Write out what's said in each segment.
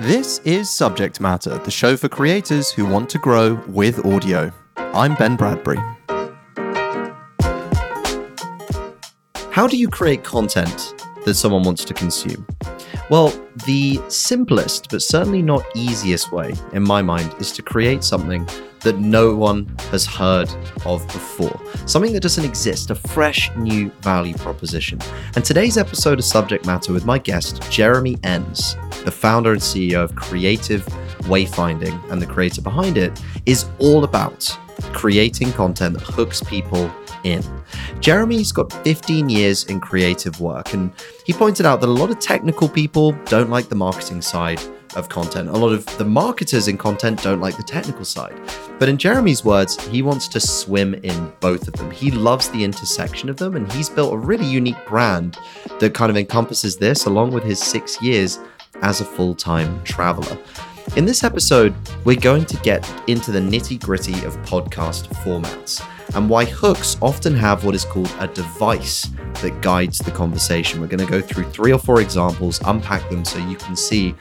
This is Subject Matter, the show for creators who want to grow with audio. I'm Ben Bradbury. How do you create content that someone wants to consume? Well, the simplest, but certainly not easiest way, in my mind, is to create something that no one has heard of before. Something that doesn't exist, a fresh new value proposition. And today's episode of Subject Matter with my guest, Jeremy Enns, the founder and CEO of Creative Wayfinding and the creator behind it, is all about creating content that hooks people in. Jeremy's got 15 years in creative work, and he pointed out that a lot of technical people don't like the marketing side of content. A lot of the marketers in content don't like the technical side. But in Jeremy's words, he wants to swim in both of them. He loves the intersection of them, and he's built a really unique brand that kind of encompasses this, along with his six years as a full time traveler. In this episode, we're going to get into the nitty gritty of podcast formats and why hooks often have what is called a device that guides the conversation. We're going to go through three or four examples, unpack them so you can see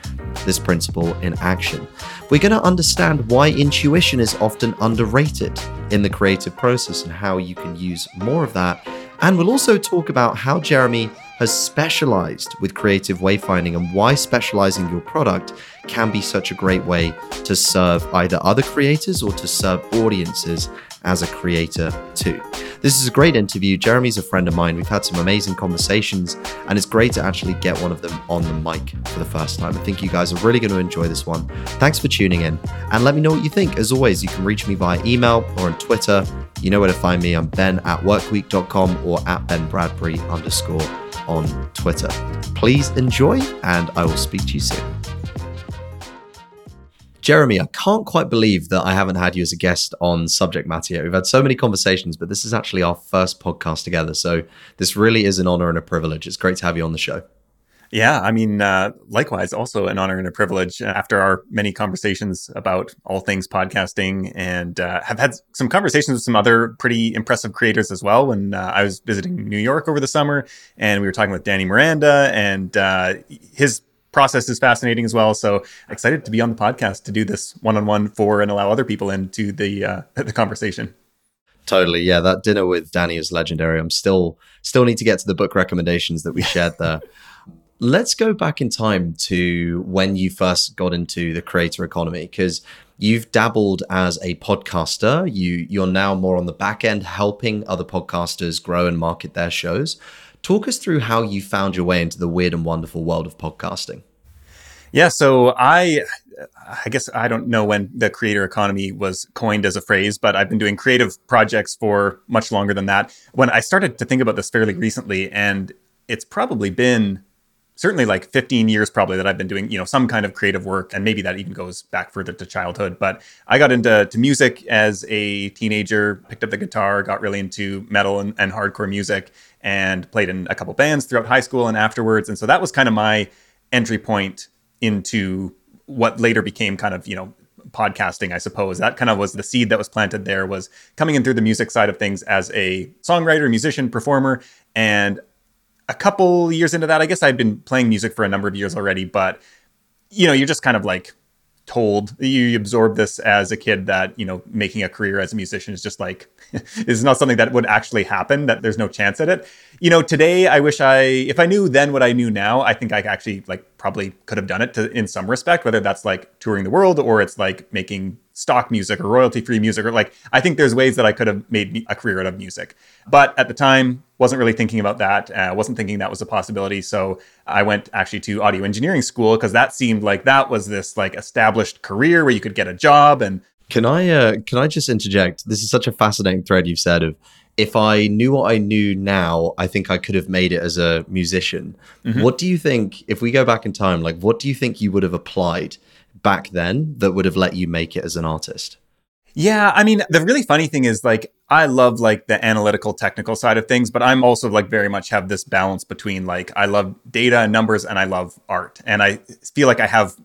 this principle in action. We're going to understand why intuition is often underrated in the creative process and how you can use more of that. And we'll also talk about how Jeremy has specialized with creative wayfinding and why specializing your product can be such a great way to serve either other creators or to serve audiences as a creator too. This is a great interview. Jeremy's a friend of mine. We've had some amazing conversations, and it's great to actually get one of them on the mic for the first time. I think you guys are really going to enjoy this one. Thanks for tuning in, and let me know what you think. As always, you can reach me via email or on Twitter. You know where to find me. I'm ben at workweek.com or at Ben Bradbury underscore on Twitter. Please enjoy, and I will speak to you soon. Jeremy, I can't quite believe that I haven't had you as a guest on Subject Matter yet. We've had so many conversations, but this is actually our first podcast together. So this really is an honor and a privilege. It's great to have you on the show. Yeah, I mean, uh, likewise, also an honor and a privilege after our many conversations about all things podcasting and uh, have had some conversations with some other pretty impressive creators as well. When uh, I was visiting New York over the summer and we were talking with Danny Miranda and uh, his process is fascinating as well. So excited to be on the podcast to do this one on one for and allow other people into the uh, the conversation. Totally, yeah. That dinner with Danny is legendary. I'm still still need to get to the book recommendations that we shared there. Let's go back in time to when you first got into the creator economy because you've dabbled as a podcaster. You you're now more on the back end helping other podcasters grow and market their shows. Talk us through how you found your way into the weird and wonderful world of podcasting. Yeah, so I I guess I don't know when the creator economy was coined as a phrase, but I've been doing creative projects for much longer than that. When I started to think about this fairly recently and it's probably been certainly like 15 years probably that I've been doing, you know, some kind of creative work and maybe that even goes back further to childhood, but I got into to music as a teenager, picked up the guitar, got really into metal and, and hardcore music and played in a couple bands throughout high school and afterwards. And so that was kind of my entry point into what later became kind of, you know, podcasting, I suppose. That kind of was the seed that was planted there was coming in through the music side of things as a songwriter, musician, performer. And a couple years into that, I guess I'd been playing music for a number of years already, but you know, you're just kind of like told you absorb this as a kid that you know making a career as a musician is just like is not something that would actually happen that there's no chance at it you know today i wish i if i knew then what i knew now i think i actually like probably could have done it to, in some respect whether that's like touring the world or it's like making stock music or royalty free music or like i think there's ways that i could have made a career out of music. But at the time wasn't really thinking about that uh, wasn't thinking that was a possibility. So i went actually to audio engineering school because that seemed like that was this like established career where you could get a job and can i uh, can i just interject? This is such a fascinating thread you've said of if I knew what I knew now, I think I could have made it as a musician. Mm-hmm. What do you think, if we go back in time, like what do you think you would have applied back then that would have let you make it as an artist? Yeah, I mean, the really funny thing is like I love like the analytical technical side of things, but I'm also like very much have this balance between like I love data and numbers and I love art. And I feel like I have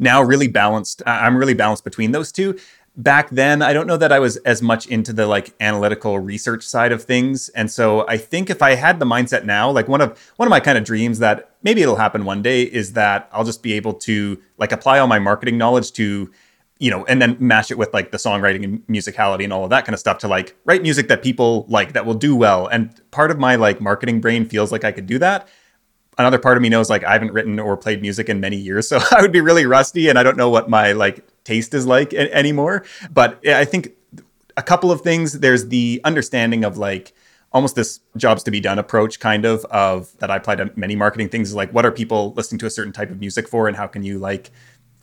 now really balanced i'm really balanced between those two back then i don't know that i was as much into the like analytical research side of things. And so i think if i had the mindset now like one of one of my kind of dreams that maybe it'll happen one day is that i'll just be able to like apply all my marketing knowledge to you know and then match it with like the songwriting and musicality and all of that kind of stuff to like write music that people like that will do well. And part of my like marketing brain feels like i could do that. Another part of me knows like I haven't written or played music in many years, so I would be really rusty, and I don't know what my like taste is like a- anymore. But I think a couple of things. There's the understanding of like almost this jobs to be done approach kind of of that I apply to many marketing things. Like what are people listening to a certain type of music for, and how can you like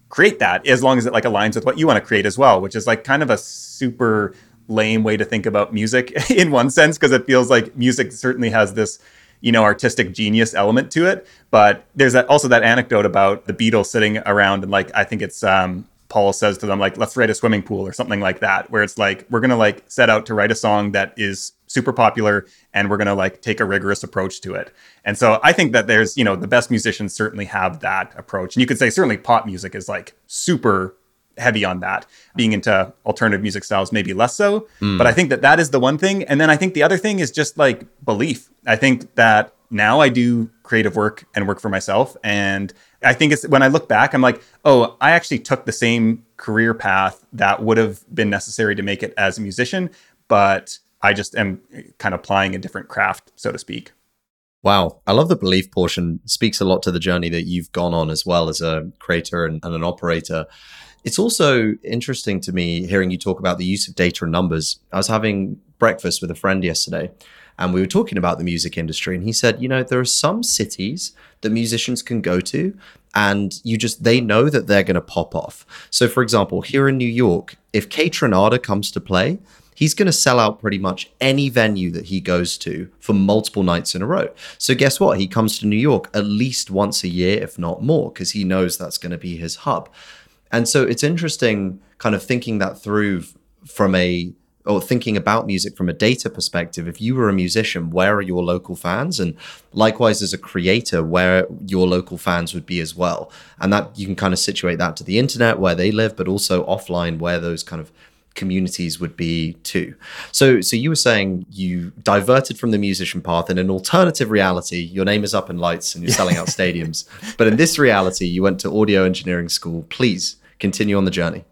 create that as long as it like aligns with what you want to create as well, which is like kind of a super lame way to think about music in one sense because it feels like music certainly has this you know artistic genius element to it but there's that, also that anecdote about the beatles sitting around and like i think it's um, paul says to them like let's write a swimming pool or something like that where it's like we're gonna like set out to write a song that is super popular and we're gonna like take a rigorous approach to it and so i think that there's you know the best musicians certainly have that approach and you could say certainly pop music is like super heavy on that. Being into alternative music styles, maybe less so. Mm. But I think that that is the one thing. And then I think the other thing is just like belief. I think that now I do creative work and work for myself. And I think it's when I look back, I'm like, oh, I actually took the same career path that would have been necessary to make it as a musician, but I just am kind of applying a different craft, so to speak. Wow. I love the belief portion. Speaks a lot to the journey that you've gone on as well as a creator and, and an operator. It's also interesting to me hearing you talk about the use of data and numbers. I was having breakfast with a friend yesterday and we were talking about the music industry and he said, you know, there are some cities that musicians can go to and you just they know that they're going to pop off. So for example, here in New York, if Kaytranada comes to play, he's going to sell out pretty much any venue that he goes to for multiple nights in a row. So guess what? He comes to New York at least once a year, if not more, because he knows that's going to be his hub. And so it's interesting kind of thinking that through from a or thinking about music from a data perspective, if you were a musician, where are your local fans? And likewise, as a creator, where your local fans would be as well. And that you can kind of situate that to the internet where they live, but also offline where those kind of communities would be too. So, so you were saying you diverted from the musician path in an alternative reality. Your name is up in lights and you're selling out stadiums. But in this reality, you went to audio engineering school. Please continue on the journey.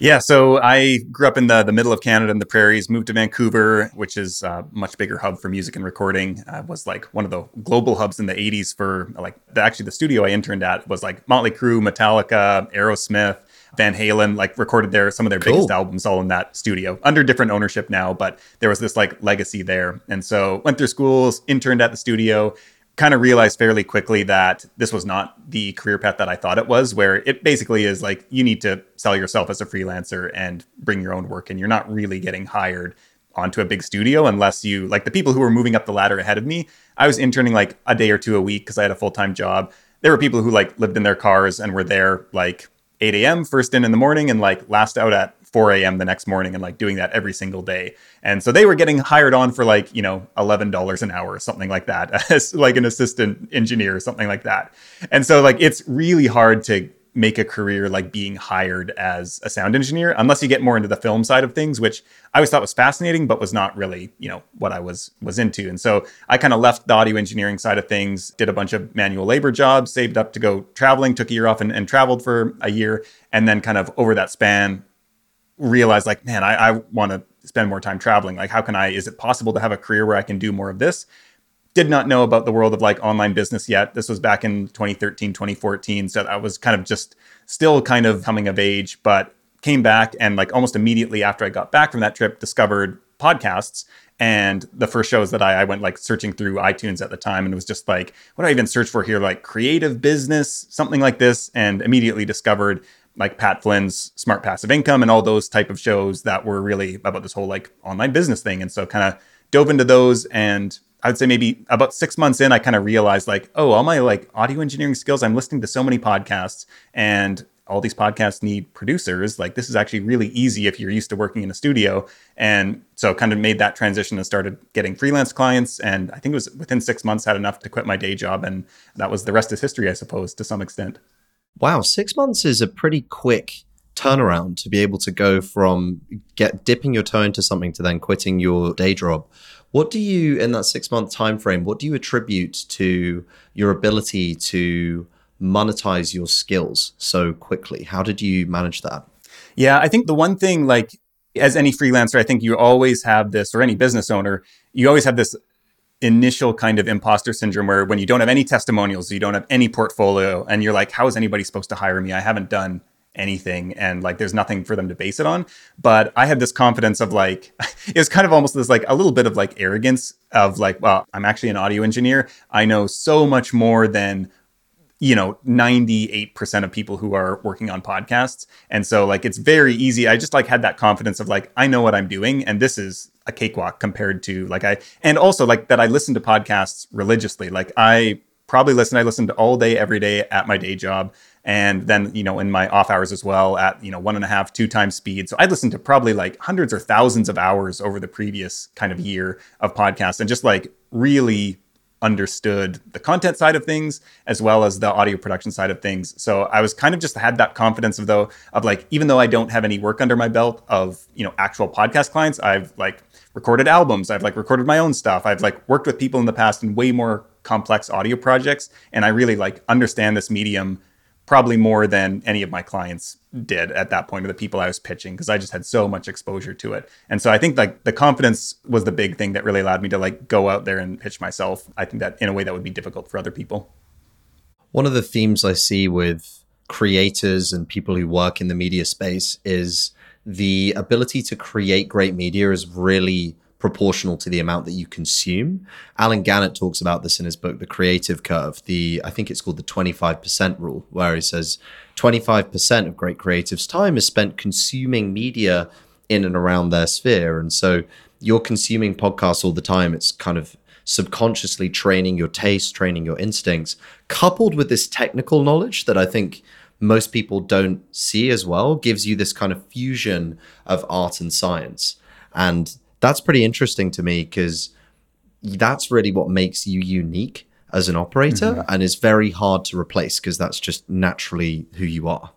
Yeah, so I grew up in the, the middle of Canada in the prairies, moved to Vancouver, which is a much bigger hub for music and recording. Uh, was like one of the global hubs in the 80s for like the, actually the studio I interned at was like Motley Crue, Metallica, Aerosmith, Van Halen like recorded their some of their cool. biggest albums all in that studio under different ownership now, but there was this like legacy there. And so went through schools, interned at the studio, kind of realized fairly quickly that this was not the career path that I thought it was, where it basically is like you need to sell yourself as a freelancer and bring your own work, and you're not really getting hired onto a big studio unless you like the people who were moving up the ladder ahead of me. I was interning like a day or two a week because I had a full time job. There were people who like lived in their cars and were there like 8 a.m. first in in the morning and like last out at 4 a.m. the next morning and like doing that every single day. And so they were getting hired on for like, you know, $11 an hour or something like that, as like an assistant engineer or something like that. And so like it's really hard to make a career like being hired as a sound engineer unless you get more into the film side of things which i always thought was fascinating but was not really you know what i was was into and so i kind of left the audio engineering side of things did a bunch of manual labor jobs saved up to go traveling took a year off and, and traveled for a year and then kind of over that span realized like man i, I want to spend more time traveling like how can i is it possible to have a career where i can do more of this did not know about the world of like online business yet. This was back in 2013, 2014. So I was kind of just still kind of coming of age, but came back and like almost immediately after I got back from that trip, discovered podcasts. And the first shows that I, I went like searching through iTunes at the time and it was just like, what do I even search for here? Like creative business, something like this. And immediately discovered like Pat Flynn's Smart Passive Income and all those type of shows that were really about this whole like online business thing. And so kind of dove into those and I would say maybe about six months in, I kind of realized like, oh, all my like audio engineering skills, I'm listening to so many podcasts and all these podcasts need producers. Like this is actually really easy if you're used to working in a studio. And so kind of made that transition and started getting freelance clients. And I think it was within six months had enough to quit my day job. And that was the rest is history, I suppose, to some extent. Wow. Six months is a pretty quick turnaround to be able to go from get dipping your toe into something to then quitting your day job what do you in that six month time frame what do you attribute to your ability to monetize your skills so quickly how did you manage that yeah i think the one thing like as any freelancer i think you always have this or any business owner you always have this initial kind of imposter syndrome where when you don't have any testimonials you don't have any portfolio and you're like how is anybody supposed to hire me? I haven't done anything and like there's nothing for them to base it on. But i had this confidence of like it was kind of almost this like a little bit of like arrogance of like well i'm actually an audio engineer. I know so much more than you know 98% of people who are working on podcasts. And so like it's very easy. I just like had that confidence of like i know what i'm doing and this is a cakewalk compared to like i and also like that i listen to podcasts religiously. Like i probably listen i listened all day every day at my day job and then you know in my off hours as well at you know one and a half two times speed. So i listened to probably like hundreds or thousands of hours over the previous kind of year of podcasts and just like really understood the content side of things as well as the audio production side of things. So i was kind of just had that confidence of though of like even though i don't have any work under my belt of you know actual podcast clients i've like recorded albums i've like recorded my own stuff i've like worked with people in the past in way more complex audio projects and i really like understand this medium probably more than any of my clients did at that point or the people I was pitching because I just had so much exposure to it. And so I think like the confidence was the big thing that really allowed me to like go out there and pitch myself. I think that in a way that would be difficult for other people. One of the themes I see with creators and people who work in the media space is the ability to create great media is really proportional to the amount that you consume. Allen Gannett talks about this in his book, The Creative Curve. The I think it's called the 25% rule, where he says 25% of great creatives' time is spent consuming media in and around their sphere. And so you're consuming podcasts all the time. It's kind of subconsciously training your taste, training your instincts, coupled with this technical knowledge that I think most people don't see as well, gives you this kind of fusion of art and science. And that's pretty interesting to me because that's really what makes you unique as an operator mm-hmm. and is very hard to replace because that's just naturally who you are.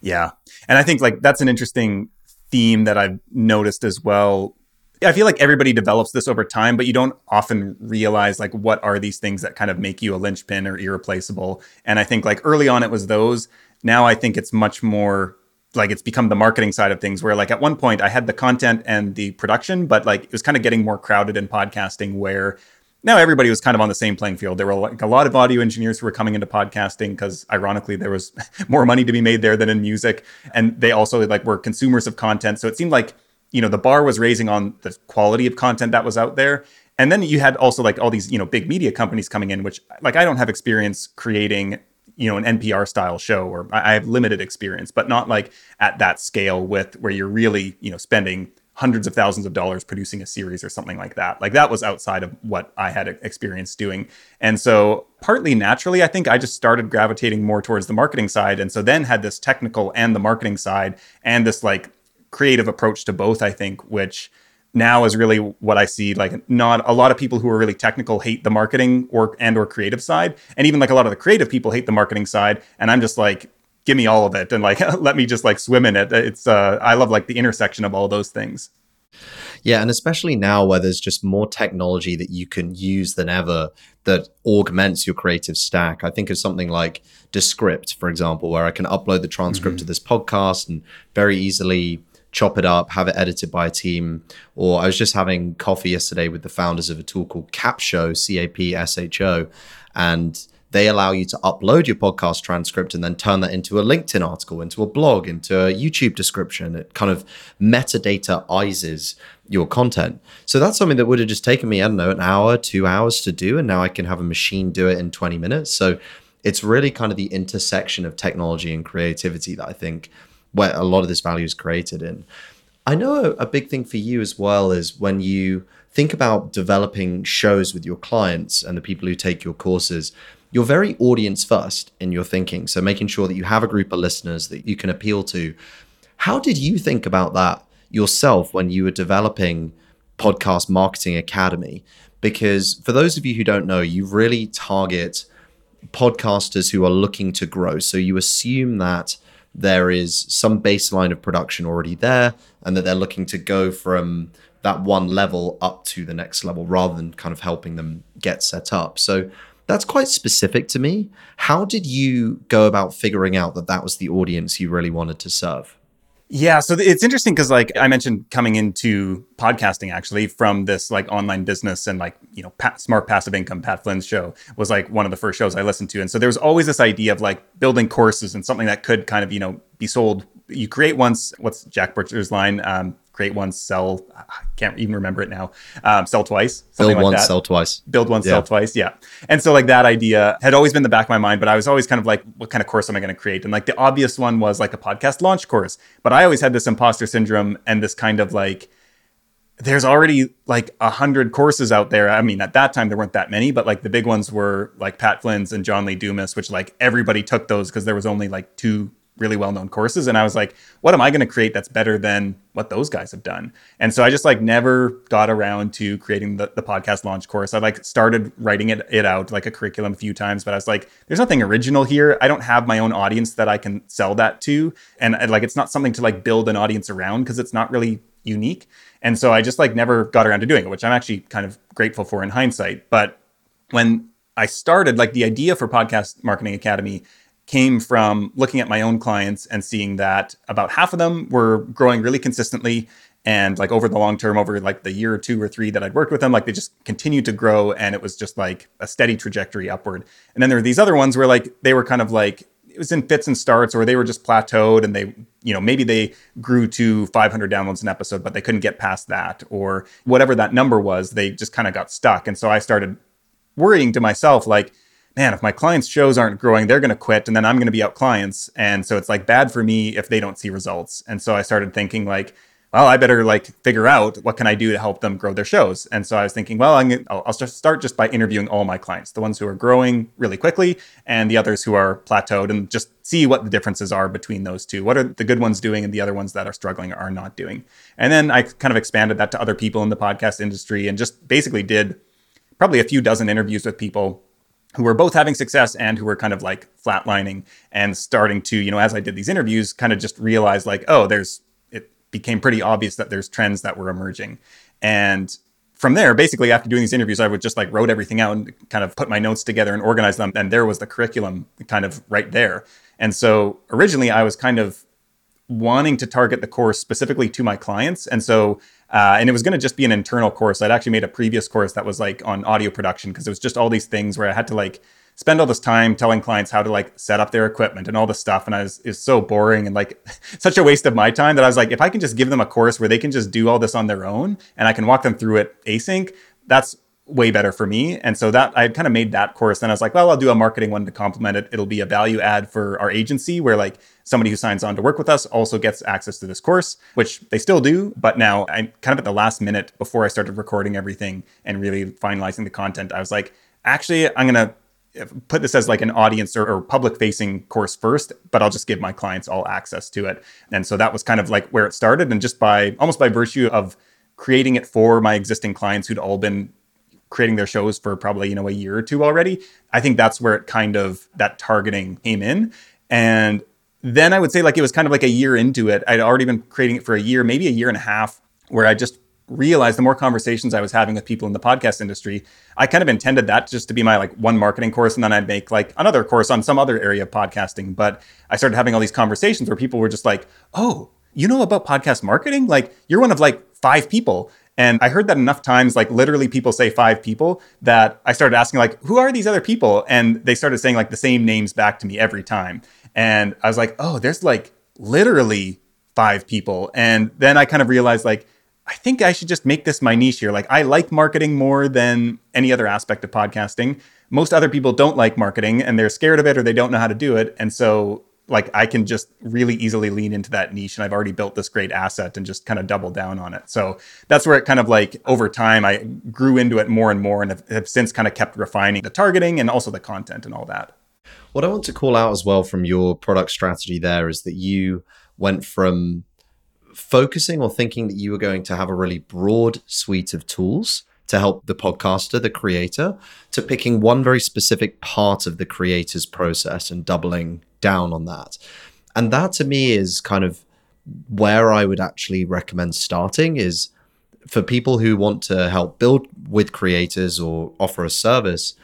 Yeah. And I think like that's an interesting theme that I've noticed as well. I feel like everybody develops this over time, but you don't often realize like what are these things that kind of make you a linchpin or irreplaceable. And I think like early on it was those. Now I think it's much more like it's become the marketing side of things where like at one point I had the content and the production, but like it was kind of getting more crowded in podcasting where now everybody was kind of on the same playing field. There were like a lot of audio engineers who were coming into podcasting because ironically there was more money to be made there than in music. And they also like were consumers of content. So it seemed like, you know, the bar was raising on the quality of content that was out there. And then you had also like all these, you know, big media companies coming in, which like I don't have experience creating you know an NPR style show or I have limited experience but not like at that scale with where you're really you know spending hundreds of thousands of dollars producing a series or something like that. Like that was outside of what I had experience doing. And so partly naturally I think I just started gravitating more towards the marketing side. And so then had this technical and the marketing side and this like creative approach to both I think which now is really what I see. Like not a lot of people who are really technical hate the marketing or and or creative side, and even like a lot of the creative people hate the marketing side. And I'm just like, give me all of it, and like let me just like swim in it. It's uh, I love like the intersection of all those things. Yeah, and especially now where there's just more technology that you can use than ever that augments your creative stack. I think of something like Descript, for example, where I can upload the transcript mm-hmm. to this podcast and very easily chop it up, have it edited by a team. Or I was just having coffee yesterday with the founders of a tool called Capsho, C A P S H O, and they allow you to upload your podcast transcript and then turn that into a LinkedIn article, into a blog, into a YouTube description. It kind of metadataizes your content. So that's something that would have just taken me, I don't know, an hour, two hours to do. And now I can have a machine do it in 20 minutes. So it's really kind of the intersection of technology and creativity that I think where a lot of this value is created in. I know a, a big thing for you as well is when you think about developing shows with your clients and the people who take your courses, you're very audience first in your thinking. So making sure that you have a group of listeners that you can appeal to. How did you think about that yourself when you were developing Podcast Marketing Academy? Because for those of you who don't know, you really target podcasters who are looking to grow. So you assume that there is some baseline of production already there and that they're looking to go from that one level up to the next level rather than kind of helping them get set up. So that's quite specific to me. How did you go about figuring out that that was the audience you really wanted to serve? Yeah, so it's interesting because like I mentioned coming into podcasting actually from this like online business and like, you know, pa- smart passive income Pat Flynn's show was like one of the first shows I listened to. And so there was always this idea of like building courses and something that could kind of, you know, be sold. You create once what's Jack Butcher's line? Um, create once, sell. I can't even remember it now. Um, sell twice. Build like once, that. sell twice. Build once, Yeah. sell twice. Yeah. And so like that idea had always been the back of my mind, but I was always kind of like, what kind of course am I going to create? And like the obvious one was like a podcast launch course, but I always had this imposter syndrome and this kind of like. There's already like a hundred courses out there. I mean, at that time there weren't that many, but like the big ones were like Pat Flynn's and John Lee Dumas, which like everybody took those because there was only like two really well-known courses and i was like what am i going to create that's better than what those guys have done? And so i just like never got around to creating the, the podcast launch course. I like started writing it, it out like a curriculum a few times but i was like there's nothing original here. I don't have my own audience that i can sell that to and, and like it's not something to like build an audience around because it's not really unique. And so i just like never got around to doing it which i'm actually kind of grateful for in hindsight. But when I started, like the idea for Podcast Marketing Academy came from looking at my own clients and seeing that about half of them were growing really consistently. And like over the long term, over like the year or two or three that I'd worked with them, like they just continued to grow and it was just like a steady trajectory upward. And then there were these other ones where like they were kind of like, it was in fits and starts or they were just plateaued and they, you know, maybe they grew to 500 downloads an episode, but they couldn't get past that or whatever that number was, they just kind of got stuck. And so I started worrying to myself like man if my clients shows aren't growing they're going to quit and then i'm going to be out clients. And so it's like bad for me if they don't see results. And so i started thinking like well i better like figure out what can i do to help them grow their shows. And so i was thinking well i'm gonna, I'll, I'll just start just by interviewing all my clients the ones who are growing really quickly and the others who are plateaued and just see what the differences are between those two. What are the good ones doing and the other ones that are struggling are not doing? And then i kind of expanded that to other people in the podcast industry and just basically did probably a few dozen interviews with people who were both having success and who were kind of like flatlining and starting to, you know, as I did these interviews, kind of just realize like, oh, there's, it became pretty obvious that there's trends that were emerging. And from there, basically after doing these interviews, I would just like wrote everything out and kind of put my notes together and organize them. And there was the curriculum kind of right there. And so originally I was kind of wanting to target the course specifically to my clients. And so, uh, and it was going to just be an internal course. I'd actually made a previous course that was like on audio production because it was just all these things where I had to like spend all this time telling clients how to like set up their equipment and all this stuff. And I was, it's so boring and like such a waste of my time that I was like, if I can just give them a course where they can just do all this on their own and I can walk them through it async, that's way better for me. And so that I kind of made that course. Then I was like, well, I'll do a marketing one to complement it. It'll be a value add for our agency where like somebody who signs on to work with us also gets access to this course, which they still do. But now I'm kind of at the last minute before I started recording everything and really finalizing the content. I was like, actually, I'm going to uh, put this as like an audience or, or public facing course first, but I'll just give my clients all access to it. And so that was kind of like where it started. And just by almost by virtue of creating it for my existing clients who'd all been creating their shows for probably you know a year or two already i think that's where it kind of that targeting came in. And then i would say like it was kind of like a year into it. I'd already been creating it for a year maybe a year and a half where i just realized the more conversations i was having with people in the podcast industry i kind of intended that just to be my like one marketing course and then i'd make like another course on some other area of podcasting. But i started having all these conversations where people were just like oh you know about podcast marketing? Like you're one of like five people and I heard that enough times, like literally people say five people, that I started asking, like, who are these other people? And they started saying like the same names back to me every time. And I was like, oh, there's like literally five people. And then I kind of realized, like, I think I should just make this my niche here. Like, I like marketing more than any other aspect of podcasting. Most other people don't like marketing and they're scared of it or they don't know how to do it. And so like I can just really easily lean into that niche and I've already built this great asset and just kind of double down on it. So that's where it kind of like over time I grew into it more and more and have, have since kind of kept refining the targeting and also the content and all that. What I want to call out as well from your product strategy there is that you went from focusing or thinking that you were going to have a really broad suite of tools to help the podcaster, the creator, to picking one very specific part of the creator's process and doubling down on that. And that to me is kind of where I would actually recommend starting is for people who want to help build with creators or offer a service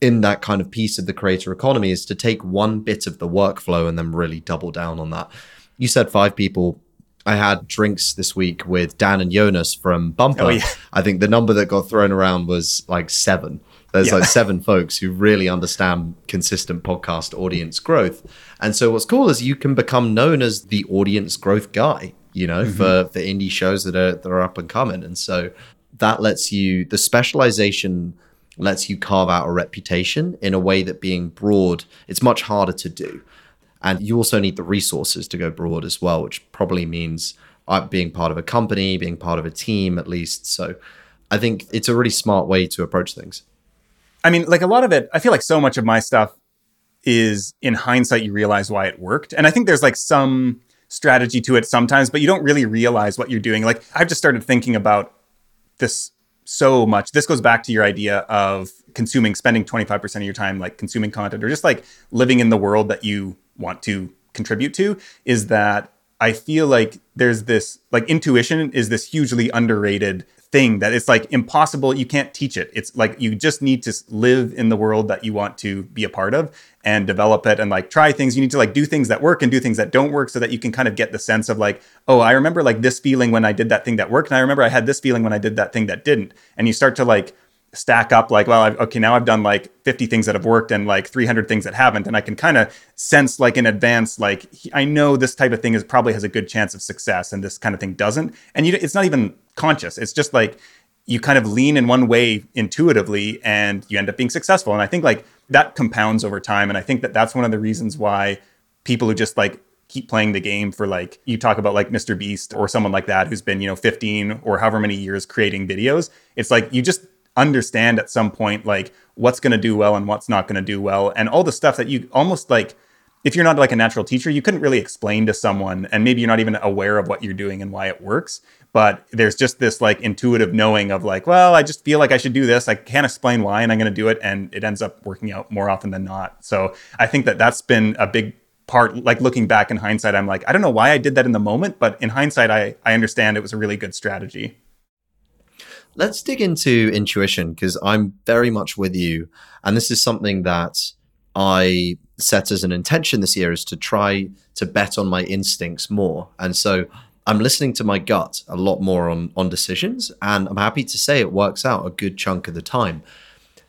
in that kind of piece of the creator economy is to take one bit of the workflow and then really double down on that. You said five people. I had drinks this week with Dan and Jonas from Bumper. Oh, yeah. I think the number that got thrown around was like seven. There's yeah. like seven folks who really understand consistent podcast audience growth. And so what's cool is you can become known as the audience growth guy, you know, mm-hmm. for, for indie shows that are that are up and coming. And so that lets you the specialization lets you carve out a reputation in a way that being broad, it's much harder to do. And you also need the resources to go broad as well, which probably means uh, being part of a company, being part of a team at least. So I think it's a really smart way to approach things. I mean, like a lot of it, I feel like so much of my stuff is in hindsight, you realize why it worked. And I think there's like some strategy to it sometimes, but you don't really realize what you're doing. Like I've just started thinking about this so much. This goes back to your idea of consuming, spending 25% of your time like consuming content or just like living in the world that you want to contribute to is that I feel like there's this like intuition is this hugely underrated thing that it's like impossible. You can't teach it. It's like you just need to live in the world that you want to be a part of and develop it and like try things. You need to like do things that work and do things that don't work so that you can kind of get the sense of like, oh, I remember like this feeling when I did that thing that worked. And I remember I had this feeling when I did that thing that didn't. And you start to like stack up like well I've, okay now i've done like 50 things that have worked and like 300 things that haven't and i can kind of sense like in advance like i know this type of thing is probably has a good chance of success and this kind of thing doesn't and you it's not even conscious it's just like you kind of lean in one way intuitively and you end up being successful and i think like that compounds over time and i think that that's one of the reasons why people who just like keep playing the game for like you talk about like Mr. Beast or someone like that who's been, you know, 15 or however many years creating videos. It's like you just understand at some point like what's going to do well and what's not going to do well and all the stuff that you almost like if you're not like a natural teacher you couldn't really explain to someone and maybe you're not even aware of what you're doing and why it works but there's just this like intuitive knowing of like well i just feel like i should do this i can't explain why and i'm going to do it and it ends up working out more often than not so i think that that's been a big part like looking back in hindsight i'm like i don't know why i did that in the moment but in hindsight i i understand it was a really good strategy Let's dig into intuition because I'm very much with you. And this is something that I set as an intention this year is to try to bet on my instincts more. And so I'm listening to my gut a lot more on, on decisions. And I'm happy to say it works out a good chunk of the time.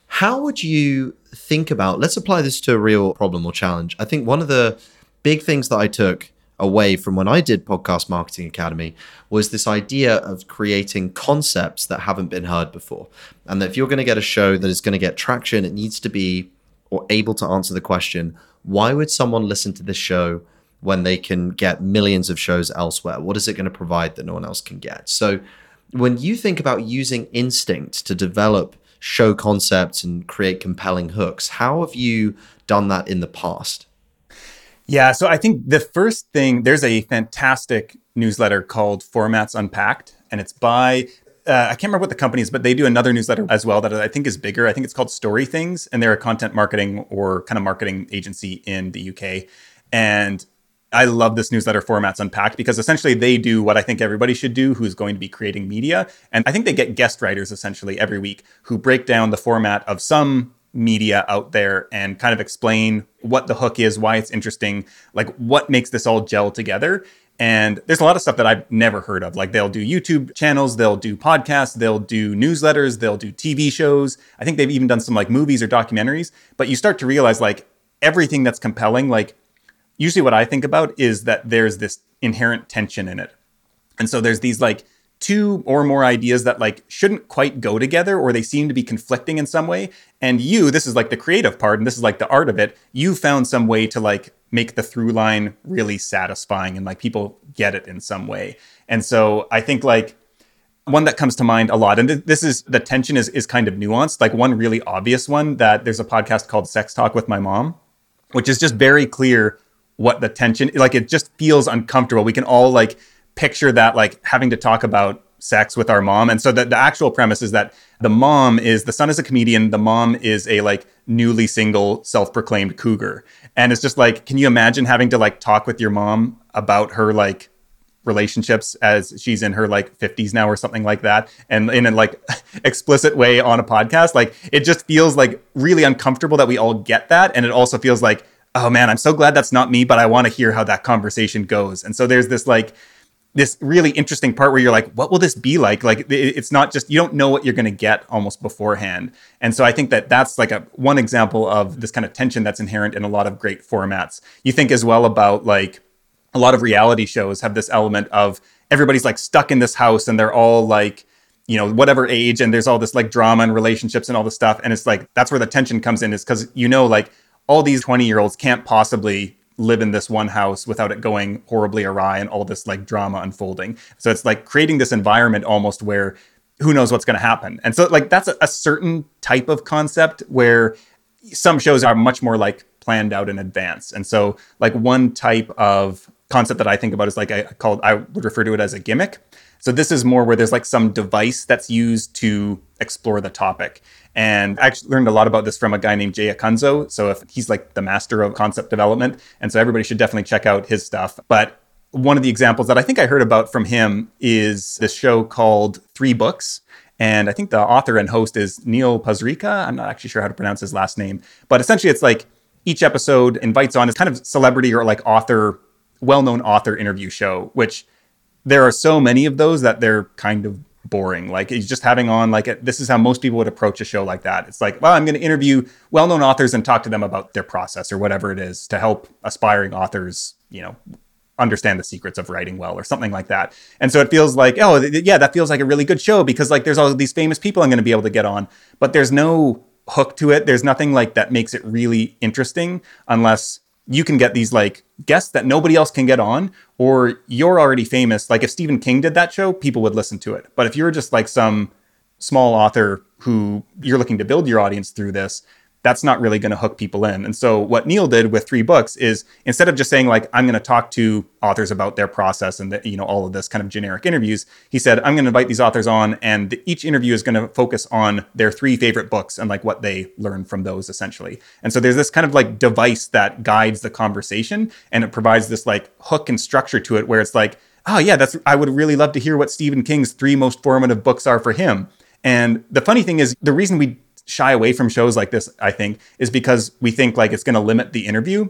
How would you think about, let's apply this to a real problem or challenge. I think one of the big things that I took away from when I did Podcast Marketing Academy was this idea of creating concepts that haven't been heard before. And that if you're going to get a show that is going to get traction, it needs to be or able to answer the question why would someone listen to this show when they can get millions of shows elsewhere? What is it going to provide that no one else can get? So, when you think about using instinct to develop show concepts and create compelling hooks, how have you done that in the past? Yeah, so I think the first thing there's a fantastic newsletter called Formats Unpacked, and it's by uh, I can't remember what the company is, but they do another newsletter as well that I think is bigger. I think it's called Story Things, and they're a content marketing or kind of marketing agency in the UK. And I love this newsletter Formats Unpacked because essentially they do what I think everybody should do who's going to be creating media. And I think they get guest writers essentially every week who break down the format of some media out there and kind of explain what the hook is, why it's interesting, like what makes this all gel together. And there's a lot of stuff that I've never heard of. Like they'll do YouTube channels, they'll do podcasts, they'll do newsletters, they'll do TV shows. I think they've even done some like movies or documentaries. But you start to realize like everything that's compelling, like usually what I think about is that there's this inherent tension in it. And so there's these like two or more ideas that like shouldn't quite go together or they seem to be conflicting in some way. And you this is like the creative part and this is like the art of it. You found some way to like make the through line really satisfying and like people get it in some way. And so i think like one that comes to mind a lot and th- this is the tension is is kind of nuanced like one really obvious one that there's a podcast called sex talk with my mom which is just very clear what the tension like it just feels uncomfortable. We can all like picture that like having to talk about sex with our mom. And so the, the actual premise is that the mom is the son is a comedian, the mom is a like newly single, self-proclaimed cougar. And it's just like, can you imagine having to like talk with your mom about her like relationships as she's in her like 50s now or something like that? And in a like explicit way on a podcast? Like it just feels like really uncomfortable that we all get that. And it also feels like oh man i'm so glad that's not me but i want to hear how that conversation goes. And so there's this like this really interesting part where you're like what will this be like? Like it's not just you don't know what you're going to get almost beforehand. And so i think that that's like a one example of this kind of tension that's inherent in a lot of great formats. You think as well about like a lot of reality shows have this element of everybody's like stuck in this house and they're all like you know whatever age and there's all this like drama and relationships and all this stuff. And it's like that's where the tension comes in is because you know like all these 20 year olds can't possibly live in this one house without it going horribly awry and all this like drama unfolding. So it's like creating this environment almost where who knows what's going to happen. And so like that's a, a certain type of concept where some shows are much more like planned out in advance. And so like one type of concept that I think about is like I called I would refer to it as a gimmick. So this is more where there's like some device that's used to explore the topic. And I actually learned a lot about this from a guy named Jay Acunzo. So if he's like the master of concept development, and so everybody should definitely check out his stuff. But one of the examples that I think I heard about from him is this show called Three Books. And I think the author and host is Neil Pasricha. I'm not actually sure how to pronounce his last name, but essentially it's like each episode invites on a kind of celebrity or like author well-known author interview show, which there are so many of those that they're kind of boring. Like he's just having on like a, this is how most people would approach a show like that. It's like, well, I'm going to interview well-known authors and talk to them about their process or whatever it is to help aspiring authors, you know, understand the secrets of writing well or something like that. And so it feels like, oh, yeah, that feels like a really good show because like there's all these famous people I'm going to be able to get on, but there's no hook to it. There's nothing like that makes it really interesting unless you can get these like guests that nobody else can get on, or you're already famous. Like if Stephen King did that show, people would listen to it. But if you're just like some small author who you're looking to build your audience through this, that's not really going to hook people in. And so what Neil did with three books is instead of just saying like I'm going to talk to authors about their process and the, you know all of this kind of generic interviews, he said I'm going to invite these authors on and each interview is going to focus on their three favorite books and like what they learned from those essentially. And so there's this kind of like device that guides the conversation and it provides this like hook and structure to it where it's like, "Oh yeah, that's I would really love to hear what Stephen King's three most formative books are for him." And the funny thing is the reason we shy away from shows like this, I think, is because we think like it's going to limit the interview.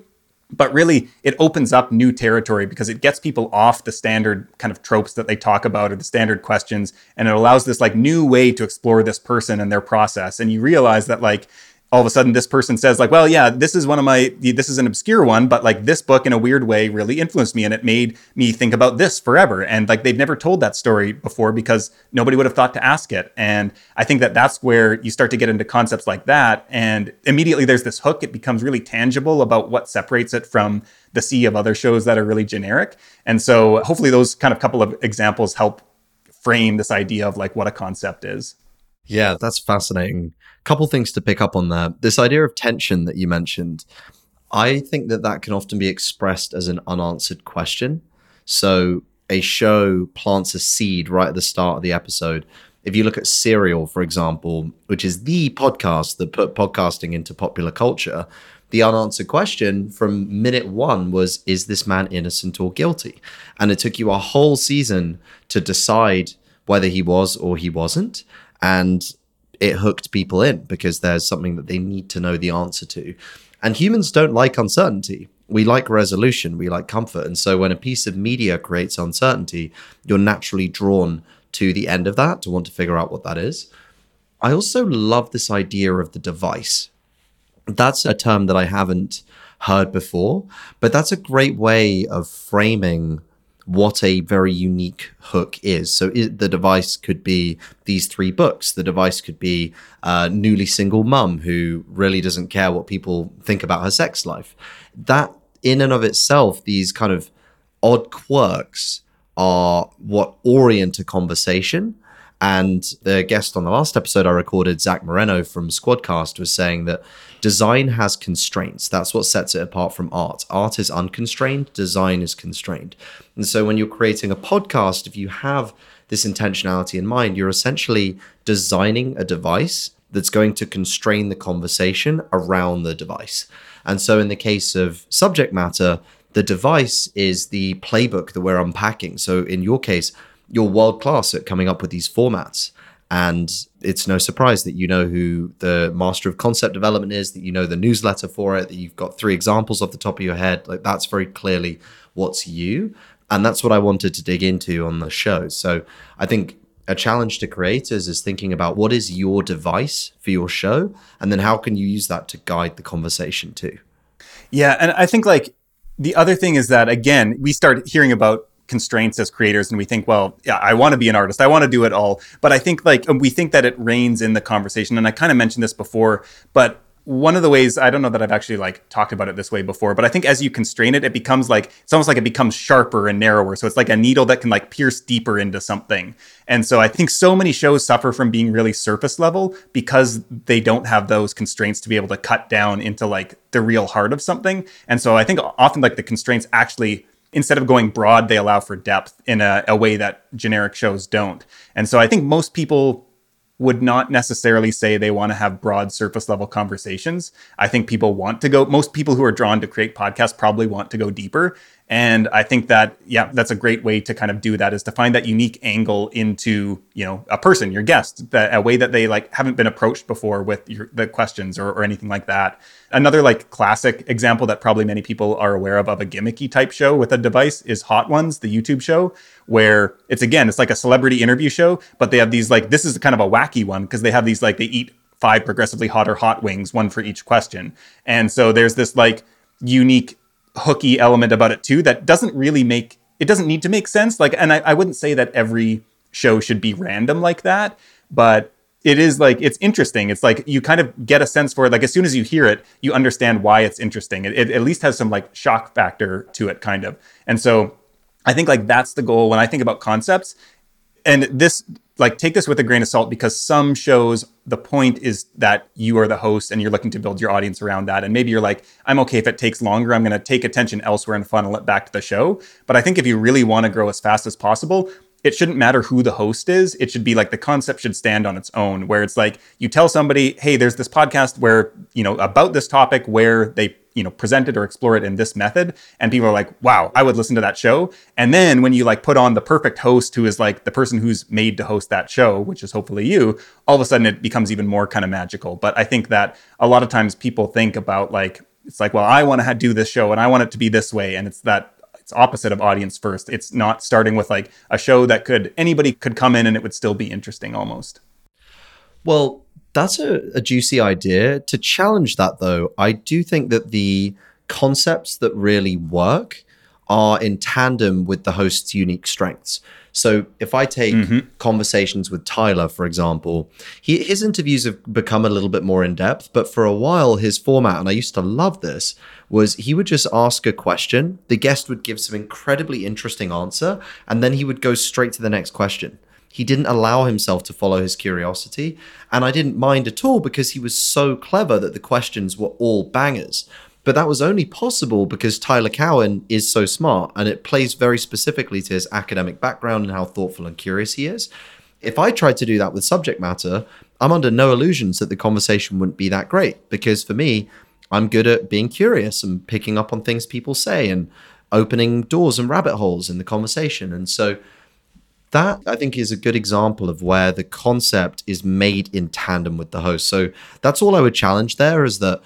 But really, it opens up new territory because it gets people off the standard kind of tropes that they talk about or the standard questions. And it allows this like new way to explore this person and their process. And you realize that like all of a sudden this person says like well yeah this is one of my this is an obscure one but like this book in a weird way really influenced me and it made me think about this forever. And like they've never told that story before because nobody would have thought to ask it. And i think that that's where you start to get into concepts like that. And immediately there's this hook. It becomes really tangible about what separates it from the sea of other shows that are really generic. And so hopefully those kind of couple of examples help frame this idea of like what a concept is. Yeah, that's fascinating. Couple things to pick up on there. This idea of tension that you mentioned, I think that that can often be expressed as an unanswered question. So a show plants a seed right at the start of the episode. If you look at Serial, for example, which is the podcast that put podcasting into popular culture, the unanswered question from minute one was Is this man innocent or guilty? And it took you a whole season to decide whether he was or he wasn't and it hooked people in because there's something that they need to know the answer to. And humans don't like uncertainty. We like resolution, we like comfort. And so when a piece of media creates uncertainty, you're naturally drawn to the end of that to want to figure out what that is. I also love this idea of the device. That's a term that I haven't heard before, but that's a great way of framing what a very unique hook is. So it, the device could be these three books. The device could be a newly single mum who really doesn't care what people think about her sex life. That in and of itself, these kind of odd quirks are what orient a conversation. And the guest on the last episode I recorded, Zach Moreno from Squadcast, was saying that design has constraints. That's what sets it apart from art. Art is unconstrained, design is constrained. And so when you're creating a podcast, if you have this intentionality in mind, you're essentially designing a device that's going to constrain the conversation around the device. And so, in the case of subject matter, the device is the playbook that we're unpacking. So, in your case, you're world class at coming up with these formats. And it's no surprise that you know who the master of concept development is, that you know the newsletter for it, that you've got three examples off the top of your head. Like that's very clearly what's you. And that's what I wanted to dig into on the show. So I think a challenge to creators is thinking about what is your device for your show and then how can you use that to guide the conversation too yeah and i think like the other thing is that again we start hearing about constraints as creators and we think well yeah i want to be an artist i want to do it all but i think like we think that it reigns in the conversation and i kind of mentioned this before but one of the ways I don't know that I've actually like talked about it this way before, but I think as you constrain it, it becomes like it's almost like it becomes sharper and narrower. So it's like a needle that can like pierce deeper into something. And so I think so many shows suffer from being really surface level because they don't have those constraints to be able to cut down into like the real heart of something. And so I think often like the constraints actually instead of going broad, they allow for depth in a, a way that generic shows don't. And so I think most people would not necessarily say they want to have broad surface level conversations. I think people want to go, most people who are drawn to create podcasts probably want to go deeper. And I think that, yeah, that's a great way to kind of do that is to find that unique angle into, you know, a person, your guest, that a way that they like haven't been approached before with your, the questions or, or anything like that. Another like classic example that probably many people are aware of of a gimmicky type show with a device is Hot Ones, the YouTube show, where it's again, it's like a celebrity interview show, but they have these like, this is kind of a wacky one because they have these like, they eat five progressively hotter hot wings, one for each question. And so there's this like unique hooky element about it too that doesn't really make it doesn't need to make sense. Like, and I, I wouldn't say that every show should be random like that, but it is like it's interesting. It's like you kind of get a sense for it. Like as soon as you hear it, you understand why it's interesting. It, it, at least has some like shock factor to it, kind of. And so I think like that's the goal when I think about concepts. And this like take this with a grain of salt because some shows the point is that you are the host and you're looking to build your audience around that. And maybe you're like i'm okay if it takes longer. I'm going to take attention elsewhere and funnel it back to the show. But i think if you really want to grow as fast as possible it shouldn't matter who the host is. It should be like the concept should stand on its own, where it's like you tell somebody, hey, there's this podcast where, you know, about this topic where they, you know, present it or explore it in this method. And people are like, wow, I would listen to that show. And then when you like put on the perfect host who is like the person who's made to host that show, which is hopefully you, all of a sudden it becomes even more kind of magical. But I think that a lot of times people think about like, it's like, well, I want to do this show and I want it to be this way. And it's that it's opposite of audience first. It's not starting with like a show that could anybody could come in and it would still be interesting almost. Well, that's a, a juicy idea. To challenge that though, I do think that the concepts that really work are in tandem with the host's unique strengths. So if I take mm-hmm. conversations with Tyler, for example, he, his interviews have become a little bit more in depth, but for a while, his format, and I used to love this, was he would just ask a question, the guest would give some incredibly interesting answer, and then he would go straight to the next question. He didn't allow himself to follow his curiosity, and I didn't mind at all because he was so clever that the questions were all bangers. But that was only possible because Tyler Cowen is so smart and it plays very specifically to his academic background and how thoughtful and curious he is. If I tried to do that with subject matter, I'm under no illusions that the conversation wouldn't be that great because for me, I'm good at being curious and picking up on things people say and opening doors and rabbit holes in the conversation. And so that I think is a good example of where the concept is made in tandem with the host. So that's all I would challenge there is that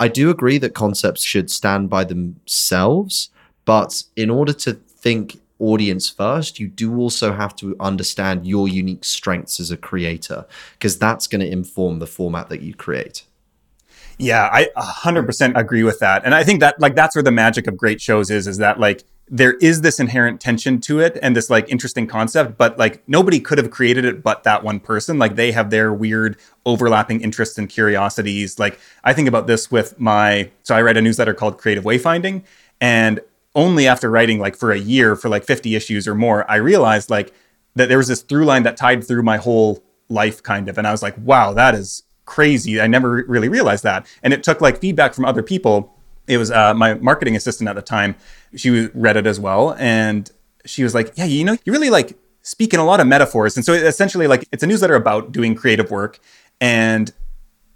I do agree that concepts should stand by themselves, but in order to think audience first, you do also have to understand your unique strengths as a creator, because that's going to inform the format that you create. Yeah, I 100% agree with that. And I think that like that's where the magic of great shows is is that like there is this inherent tension to it and this like interesting concept, but like nobody could have created it but that one person. Like they have their weird overlapping interests and curiosities. Like I think about this with my so I write a newsletter called Creative Wayfinding and only after writing like for a year for like 50 issues or more, I realized like that there was this through line that tied through my whole life kind of and I was like, wow, that is crazy. I never really realized that. And it took like feedback from other people. It was uh, my marketing assistant at the time. She read it as well, and she was like, "Yeah, you know, you really like speak in a lot of metaphors. And so essentially, like it's a newsletter about doing creative work. And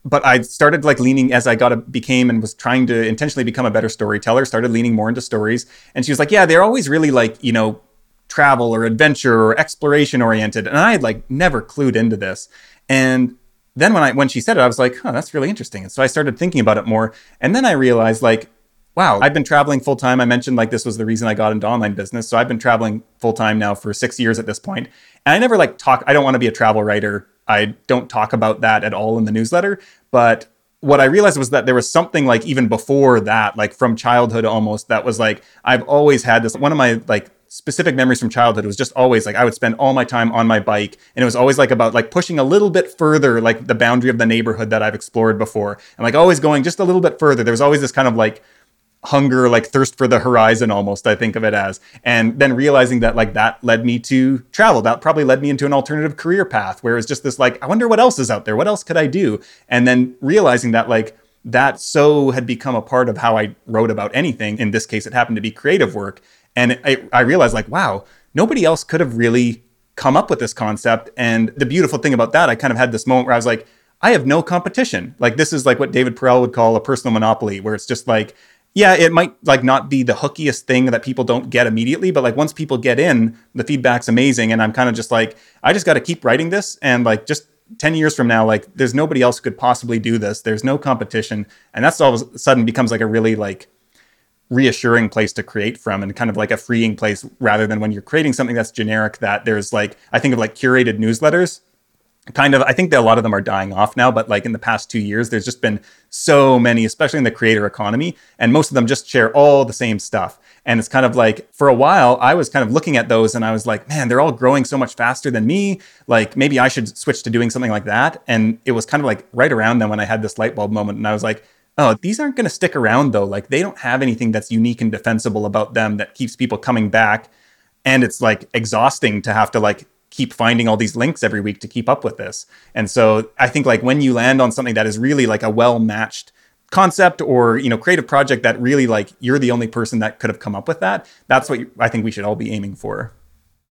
but I started like leaning as I got a, became and was trying to intentionally become a better storyteller, started leaning more into stories. And she was like, Yeah, they're always really like, you know, travel or adventure or exploration oriented. And I had like never clued into this. And then when I when she said it, I was like, huh, that's really interesting. And so I started thinking about it more. And then I realized like, wow, I've been traveling full time. I mentioned like this was the reason I got into online business. So I've been traveling full time now for six years at this point. And I never like talk, I don't want to be a travel writer. I don't talk about that at all in the newsletter. But what I realized was that there was something like even before that, like from childhood almost, that was like, I've always had this. One of my like specific memories from childhood. It was just always like I would spend all my time on my bike and it was always like about like pushing a little bit further like the boundary of the neighborhood that I've explored before and like always going just a little bit further. There was always this kind of like hunger like thirst for the horizon almost I think of it as and then realizing that like that led me to travel. That probably led me into an alternative career path where just this like I wonder what else is out there. What else could I do? And then realizing that like that so had become a part of how I wrote about anything. In this case it happened to be creative work and I, I realized like, wow, nobody else could have really come up with this concept. And the beautiful thing about that, I kind of had this moment where I was like, I have no competition. Like this is like what David Perell would call a personal monopoly, where it's just like, yeah, it might like not be the hookiest thing that people don't get immediately, but like once people get in, the feedback's amazing. And I'm kind of just like, I just got to keep writing this and like just 10 years from now, like there's nobody else could possibly do this. There's no competition. And that's all of a sudden becomes like a really like reassuring place to create from and kind of like a freeing place rather than when you're creating something that's generic that there's like I think of like curated newsletters. Kind of I think that a lot of them are dying off now but like in the past 2 years there's just been so many especially in the creator economy and most of them just share all the same stuff. And it's kind of like for a while I was kind of looking at those and I was like man they're all growing so much faster than me. Like maybe I should switch to doing something like that. And it was kind of like right around then when I had this light bulb moment and I was like oh, these aren't going to stick around though. Like they don't have anything that's unique and defensible about them that keeps people coming back. And it's like exhausting to have to like keep finding all these links every week to keep up with this. And so I think like when you land on something that is really like a well matched concept or you know creative project that really like you're the only person that could have come up with that that's what i think we should all be aiming for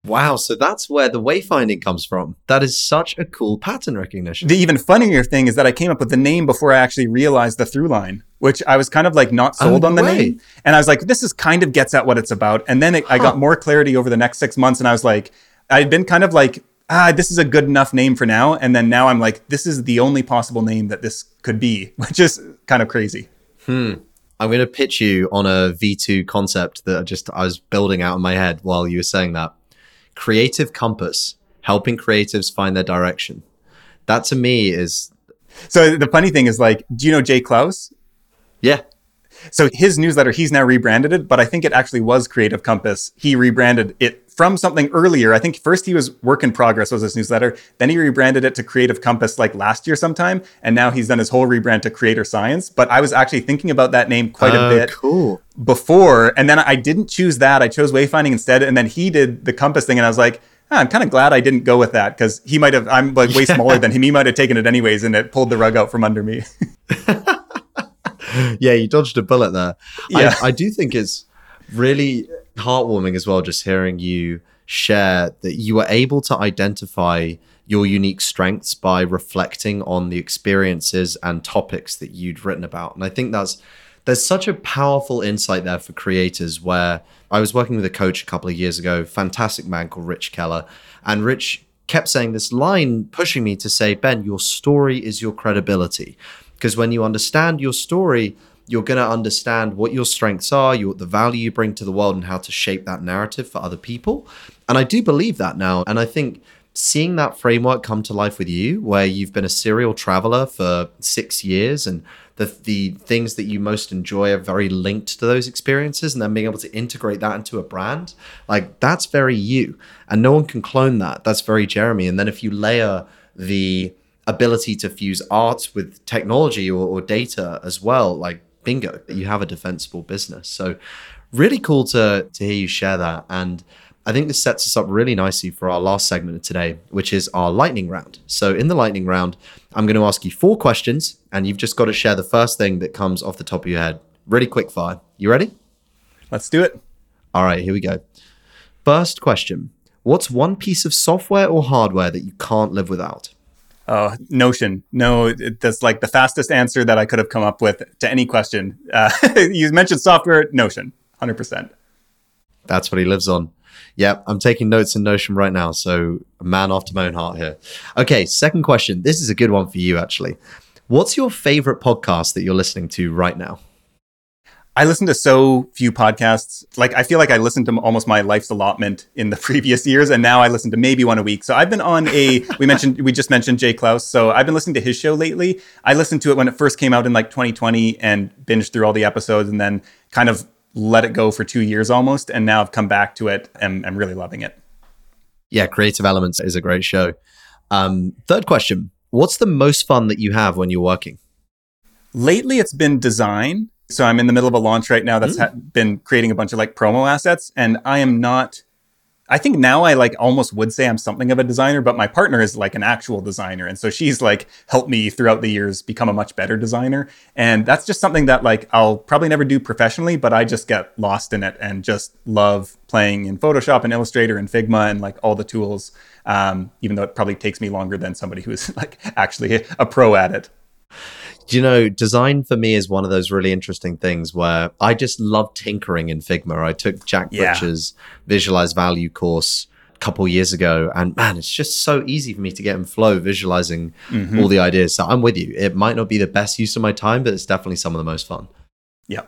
Wow, so that's where the wayfinding comes from. That is such a cool pattern recognition. The even funnier thing is that I came up with the name before I actually realized the through line, which I was kind of like not sold oh, on the way. name. And I was like, this is kind of gets at what it's about. And then it, huh. I got more clarity over the next six months. And I was like, I'd been kind of like, ah, this is a good enough name for now. And then now I'm like, this is the only possible name that this could be, which is kind of crazy. Hmm. I'm going to pitch you on a V2 concept that I just I was building out in my head while you were saying that creative compass, helping creatives find their direction. That to me is. So the funny thing is, like, do you know Jay Clouse? Yeah. So his newsletter, he's now rebranded it, but I think it actually was Creative Compass. He rebranded it from something earlier. I think first he was Work in Progress was his newsletter. Then he rebranded it to Creative Compass like last year sometime, and now he's done his whole rebrand to Creator Science. But I was actually thinking about that name quite uh, a bit. Cool. Before, and then I didn't choose that. I chose Wayfinding instead, and then he did the Compass thing, and I was like. Oh, I'm kind of glad I didn't go with that because he might have. I'm like way smaller than him. He might have taken it anyways, and it pulled the rug out from under me. yeah, you dodged a bullet there. Yeah. I, I do think it's really heartwarming as well, just hearing you share that you were able to identify your unique strengths by reflecting on the experiences and topics that you'd written about. And I think that's there's such a powerful insight there for creators where I was working with a coach a couple of years ago, fantastic man called Rich Keller, and Rich kept saying this line pushing me to say, Ben, your story is your credibility. Because when you understand your story, you're going to understand what your strengths are, your, the value you bring to the world, and how to shape that narrative for other people. And I do believe that now. And I think seeing that framework come to life with you, where you've been a serial traveler for six years and the, the things that you most enjoy are very linked to those experiences, and then being able to integrate that into a brand, like that's very you. And no one can clone that. That's very Jeremy. And then if you layer the ability to fuse art with technology or, or data as well, like bingo, you have a defensible business. So really cool to to hear you share that. And I think this sets us up really nicely for our last segment of today, which is our lightning round. So in the lightning round, I'm going to ask you four questions, and you've just got to share the first thing that comes off the top of your head. Really quick fire. You ready? Let's do it. All right, here we go. First question. What's one piece of software or hardware that you can't live without? Oh, Notion. No, that's like the fastest answer that I could have come up with to any question. Uh, you mentioned software, Notion, 100%. That's what he lives on. Yep, I'm taking notes in Notion right now. So, a man after my own heart here. Okay, second question. This is a good one for you, actually. What's your favorite podcast that you're listening to right now? I listen to so few podcasts. Like I feel like I listened to almost my life's allotment in the previous years, and now I listen to maybe one a week. So I've been on a. we mentioned we just mentioned Jay Clouse. so I've been listening to his show lately. I listened to it when it first came out in like 2020 and binged through all the episodes, and then kind of let it go for two years almost, and now I've come back to it and I'm really loving it. Yeah, Creative Elements is a great show. Um, third question: What's the most fun that you have when you're working? Lately, it's been design so I'm in the middle of a launch right now that's mm. ha- been creating a bunch of like promo assets, and I am not. I think now I like almost would say I'm something of a designer, but my partner is like an actual designer, and so she's like helped me throughout the years become a much better designer, and that's just something that like I'll probably never do professionally, but I just get lost in it and just love playing in Photoshop and Illustrator and Figma and like all the tools, um, even though it probably takes me longer than somebody who's like actually a pro at it. Do you know, design for me is one of those really interesting things where I just love tinkering in Figma. I took Jack yeah. Butcher's Visualize Value course a couple years ago, and man, it's just so easy for me to get in flow visualizing mm-hmm. all the ideas. So I'm with you. It might not be the best use of my time, but it's definitely some of the most fun. Yeah.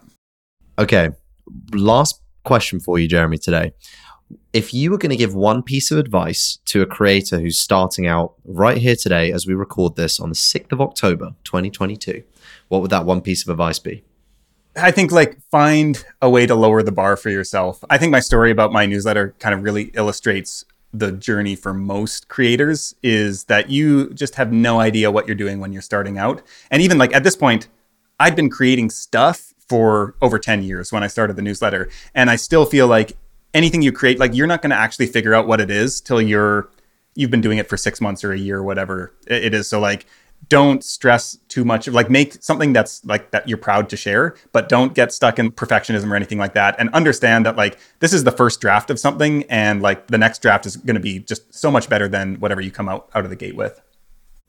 Okay. Last question for you, Jeremy, today if you were going to give one piece of advice to a creator who's starting out right here today as we record this on the 6th of October 2022, what would that one piece of advice be? I think like find a way to lower the bar for yourself. I think my story about my newsletter kind of really illustrates the journey for most creators is that you just have no idea what you're doing when you're starting out. And even like at this point, I'd been creating stuff for over 10 years when I started the newsletter. And I still feel like anything you create, like you're not going to actually figure out what it is till you're you've been doing it for six months or a year or whatever it is. So like don't stress too much like make something that's like that you're proud to share but don't get stuck in perfectionism or anything like that and understand that like this is the first draft of something and like the next draft is going to be just so much better than whatever you come out out of the gate with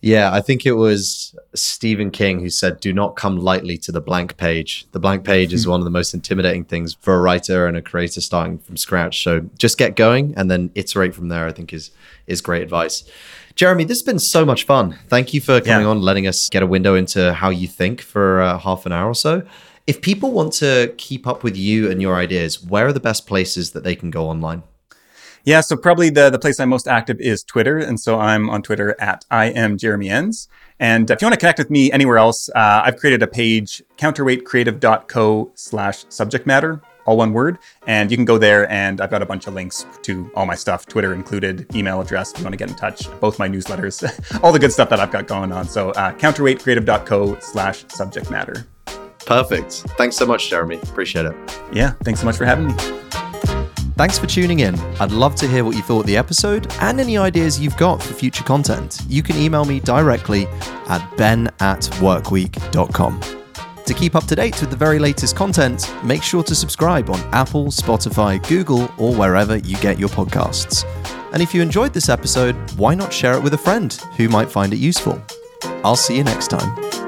yeah, I think it was Stephen King who said, Do not come lightly to the blank page. The blank page is hmm. one of the most intimidating things for a writer and a creator starting from scratch. So just get going and then iterate from there, I think is is great advice. Jeremy, this has been so much fun. Thank you for coming yeah. on, letting us get a window into how you think for uh, half an hour or so. If people want to keep up with you and your ideas, where are the best places that they can go online? Yeah, so probably the, the place I'm most active is Twitter. And so I'm on Twitter at I am Jeremy Enns. And if you want to connect with me anywhere else, uh, I've created a page, counterweightcreative.co slash subject matter, all one word. And you can go there and I've got a bunch of links to all my stuff, Twitter included, email address if you want to get in touch, both my newsletters, all the good stuff that I've got going on. So uh, counterweightcreative.co slash subject matter. Perfect. Thanks so much, Jeremy. Appreciate it. Yeah, thanks so much for having me. Thanks for tuning in. I'd love to hear what you thought of the episode and any ideas you've got for future content. You can email me directly at ben at workweek.com. To keep up to date with the very latest content, make sure to subscribe on Apple, Spotify, Google, or wherever you get your podcasts. And if you enjoyed this episode, why not share it with a friend who might find it useful? I'll see you next time.